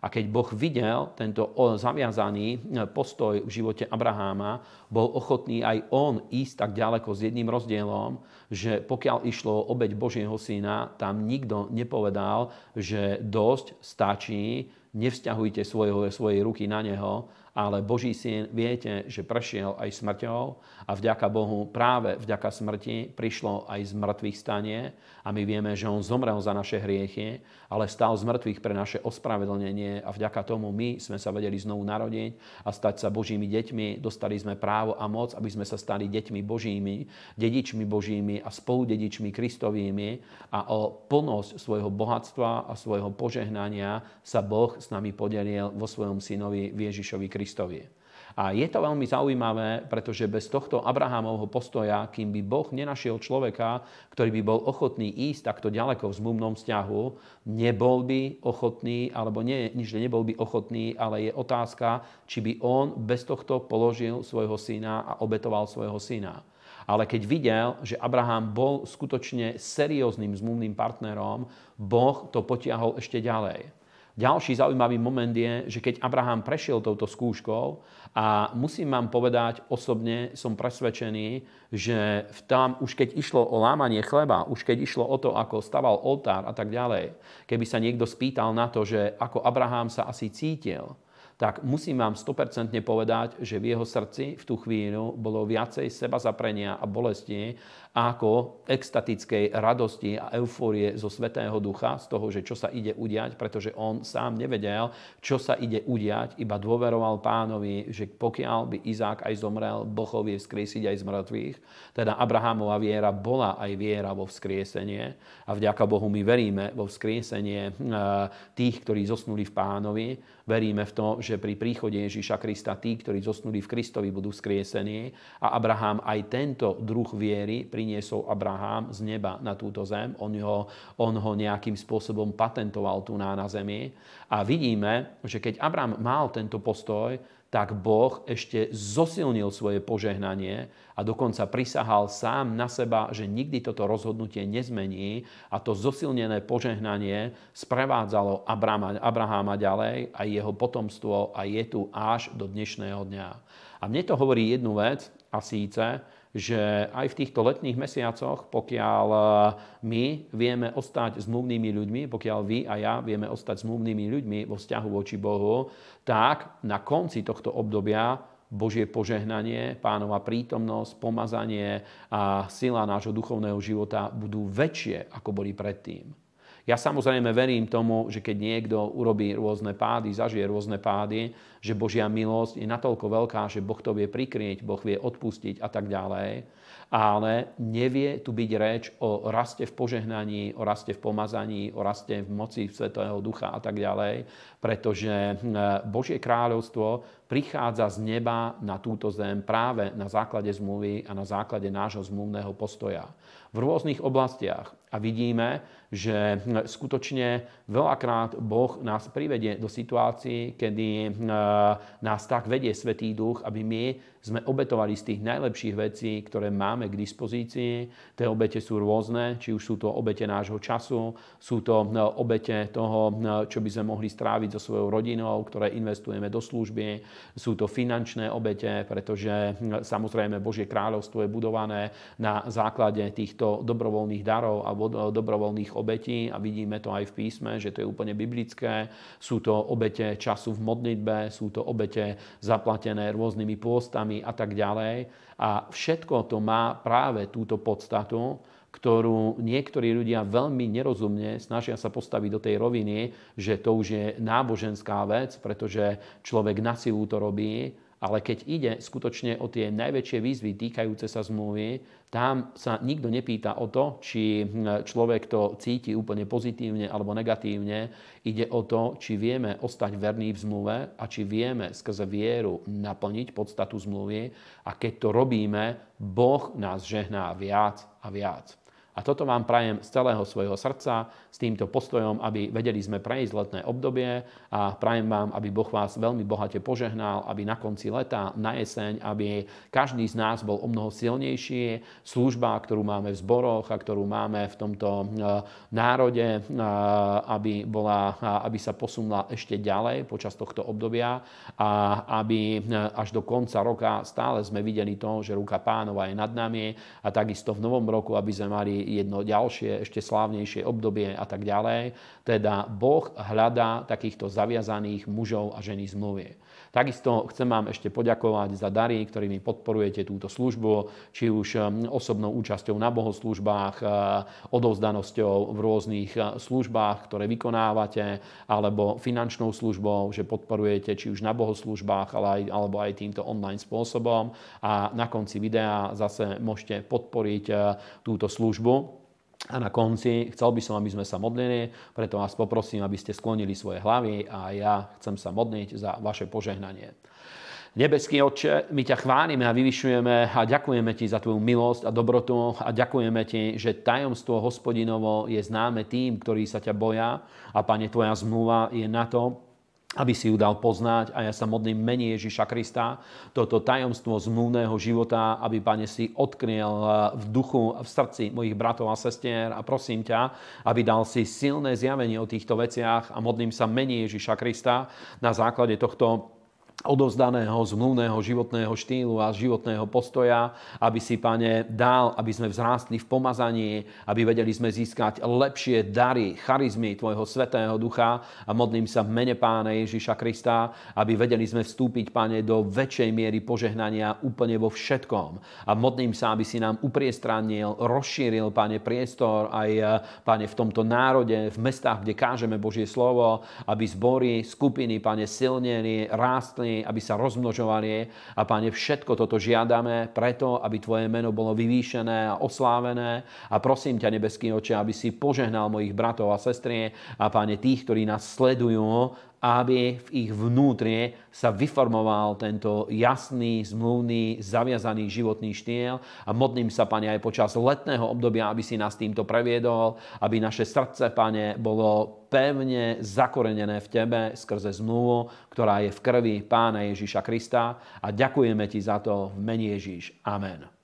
A keď Boh videl tento zaviazaný e, postoj v živote Abraháma, bol ochotný aj on ísť tak ďaleko s jedným rozdielom, že pokiaľ išlo o obeď Božieho syna, tam nikto nepovedal, že dosť stačí, nevzťahujte svoje, svoje ruky na neho, ale Boží syn, viete, že prešiel aj smrťou a vďaka Bohu práve vďaka smrti prišlo aj z mŕtvych stanie a my vieme, že on zomrel za naše hriechy, ale stal z mŕtvych pre naše ospravedlnenie a vďaka tomu my sme sa vedeli znovu narodiť a stať sa Božími deťmi. Dostali sme právo a moc, aby sme sa stali deťmi Božími, dedičmi Božími a spoludedičmi Kristovými a o plnosť svojho bohatstva a svojho požehnania sa Boh s nami podelil vo svojom synovi Ježišovi Kristovi. A je to veľmi zaujímavé, pretože bez tohto Abrahámovho postoja, kým by Boh nenašiel človeka, ktorý by bol ochotný ísť takto ďaleko v zmluvnom vzťahu, nebol by ochotný, alebo nie, že nebol by ochotný, ale je otázka, či by on bez tohto položil svojho syna a obetoval svojho syna. Ale keď videl, že Abraham bol skutočne serióznym zmluvným partnerom, Boh to potiahol ešte ďalej. Ďalší zaujímavý moment je, že keď Abraham prešiel touto skúškou a musím vám povedať, osobne som presvedčený, že tam už keď išlo o lámanie chleba, už keď išlo o to, ako staval oltár a tak ďalej, keby sa niekto spýtal na to, že ako Abraham sa asi cítil, tak musím vám 100% povedať, že v jeho srdci v tú chvíľu bolo viacej seba zaprenia a bolesti ako extatickej radosti a eufórie zo Svetého Ducha, z toho, že čo sa ide udiať, pretože on sám nevedel, čo sa ide udiať, iba dôveroval pánovi, že pokiaľ by Izák aj zomrel, Boh vie vzkriesiť aj z mŕtvych. Teda Abrahamova viera bola aj viera vo vzkriesenie a vďaka Bohu my veríme vo vzkriesenie eh, tých, ktorí zosnuli v pánovi. Veríme v to, že pri príchode Ježíša Krista tí, ktorí zosnuli v Kristovi, budú vzkriesení a Abraham aj tento druh viery priniesol Abraham z neba na túto zem. On ho, on ho nejakým spôsobom patentoval tu na, na zemi. A vidíme, že keď Abraham mal tento postoj, tak Boh ešte zosilnil svoje požehnanie a dokonca prisahal sám na seba, že nikdy toto rozhodnutie nezmení a to zosilnené požehnanie sprevádzalo Abrahama, Abraháma ďalej a jeho potomstvo a je tu až do dnešného dňa. A mne to hovorí jednu vec a síce, že aj v týchto letných mesiacoch, pokiaľ e, my vieme ostať zmluvnými ľuďmi, pokiaľ vy a ja vieme ostať zmluvnými ľuďmi vo vzťahu voči Bohu, tak na konci tohto obdobia Božie požehnanie, pánova prítomnosť, pomazanie a sila nášho duchovného života budú väčšie, ako boli predtým. Ja samozrejme verím tomu, že keď niekto urobí rôzne pády, zažije rôzne pády, že Božia milosť je natoľko veľká, že Boh to vie prikryť, Boh vie odpustiť a tak ďalej. Ale nevie tu byť reč o raste v požehnaní, o raste v pomazaní, o raste v moci Svetého Ducha a tak ďalej, pretože hm, Božie kráľovstvo prichádza z neba na túto zem práve na základe zmluvy a na základe nášho zmluvného postoja v rôznych oblastiach. A vidíme, že skutočne veľakrát Boh nás privedie do situácií, kedy nás tak vedie Svetý Duch, aby my sme obetovali z tých najlepších vecí, ktoré máme k dispozícii. Tie obete sú rôzne, či už sú to obete nášho času, sú to obete toho, čo by sme mohli stráviť so svojou rodinou, ktoré investujeme do služby, sú to finančné obete, pretože samozrejme Božie kráľovstvo je budované na základe týchto dobrovoľných darov a dobrovoľných obetí a vidíme to aj v písme, že to je úplne biblické. Sú to obete času v modlitbe, sú to obete zaplatené rôznymi pôstami, a tak ďalej. A všetko to má práve túto podstatu, ktorú niektorí ľudia veľmi nerozumne snažia sa postaviť do tej roviny, že to už je náboženská vec, pretože človek na silu to robí, Ale keď ide skutočne o tie najväčšie výzvy týkajúce sa zmluvy, tam sa nikto nepýta o to, či človek to cíti úplne pozitívne alebo negatívne. Ide o to, či vieme ostať verní v zmluve a či vieme skrze vieru naplniť podstatu zmluvy. A keď to robíme, Boh nás žehná viac a viac. A toto vám prajem z celého svojho srdca, s týmto postojom, aby vedeli sme prejsť letné obdobie a prajem vám, aby Boh vás veľmi bohate požehnal, aby na konci leta, na jeseň, aby každý z nás bol o mnoho silnejší. Služba, ktorú máme v zboroch a ktorú máme v tomto e, národe, e, aby, bola, aby sa posunula ešte ďalej počas tohto obdobia a aby e, až do konca roka stále sme videli to, že ruka pánova je nad nami a takisto v novom roku, aby sme mali jedno ďalšie, ešte slávnejšie obdobie a tak ďalej. Teda Boh hľadá takýchto zaviazaných mužov a ženy zmluvy. Takisto chcem vám ešte poďakovať za dary, ktorými podporujete túto službu, či už osobnou účasťou na bohoslužbách, uh, odovzdanosťou v rôznych uh, službách, ktoré vykonávate, alebo finančnou službou, že podporujete či už na bohoslužbách, ale aj, alebo aj týmto online spôsobom. A na konci videa zase môžete podporiť uh, túto službu a na konci chcel by som, aby sme sa modlili, preto vás poprosím, aby ste sklonili svoje hlavy a ja chcem sa modliť za vaše požehnanie. Nebeský Otče, my ťa chválime a vyvyšujeme a ďakujeme Ti za Tvoju milosť a dobrotu a ďakujeme Ti, že tajomstvo hospodinovo je známe tým, ktorí sa ťa boja a Pane, Tvoja zmluva je na to, aby si ju dal poznať a ja sa modlím mene Ježiša Krista, toto tajomstvo zmluvného života, aby, Pane, si odkryl eh, v duchu, v srdci mojich bratov a sestier a prosím ťa, aby dal si silné zjavenie o týchto veciach a modlím sa mene Ježiša Krista na základe tohto odovzdaného zmluvného životného štýlu a životného postoja, aby si, Pane, dal, aby sme vzrástli v pomazaní, aby vedeli sme získať lepšie dary, charizmy Tvojho Svetého Ducha a modlím sa v mene Pána Ježiša Krista, aby vedeli sme vstúpiť, Pane, do väčšej miery požehnania úplne vo všetkom. A modlím sa, aby si nám upriestranil, rozšíril, Pane, priestor aj, Pane, v tomto národe, v mestách, kde kážeme Božie slovo, aby zbory, skupiny, Pane, silnili, rástli páni, aby sa rozmnožovali a páne, všetko toto žiadame preto, aby tvoje meno bolo vyvýšené a oslávené. A prosím ťa, nebeský oče, aby si požehnal mojich bratov a sestry a páne tých, ktorí nás sledujú, aby v ich vnútri sa vyformoval tento jasný, zmluvný, zaviazaný životný štýl. A modlím sa, Pane, aj počas letného obdobia, aby si nás týmto previedol, aby naše srdce, Pane, bolo pevne zakorenené v Tebe skrze zmluvu, ktorá je v krvi Pána Ježíša Krista. A ďakujeme Ti za to v mene Ježíš. Amen.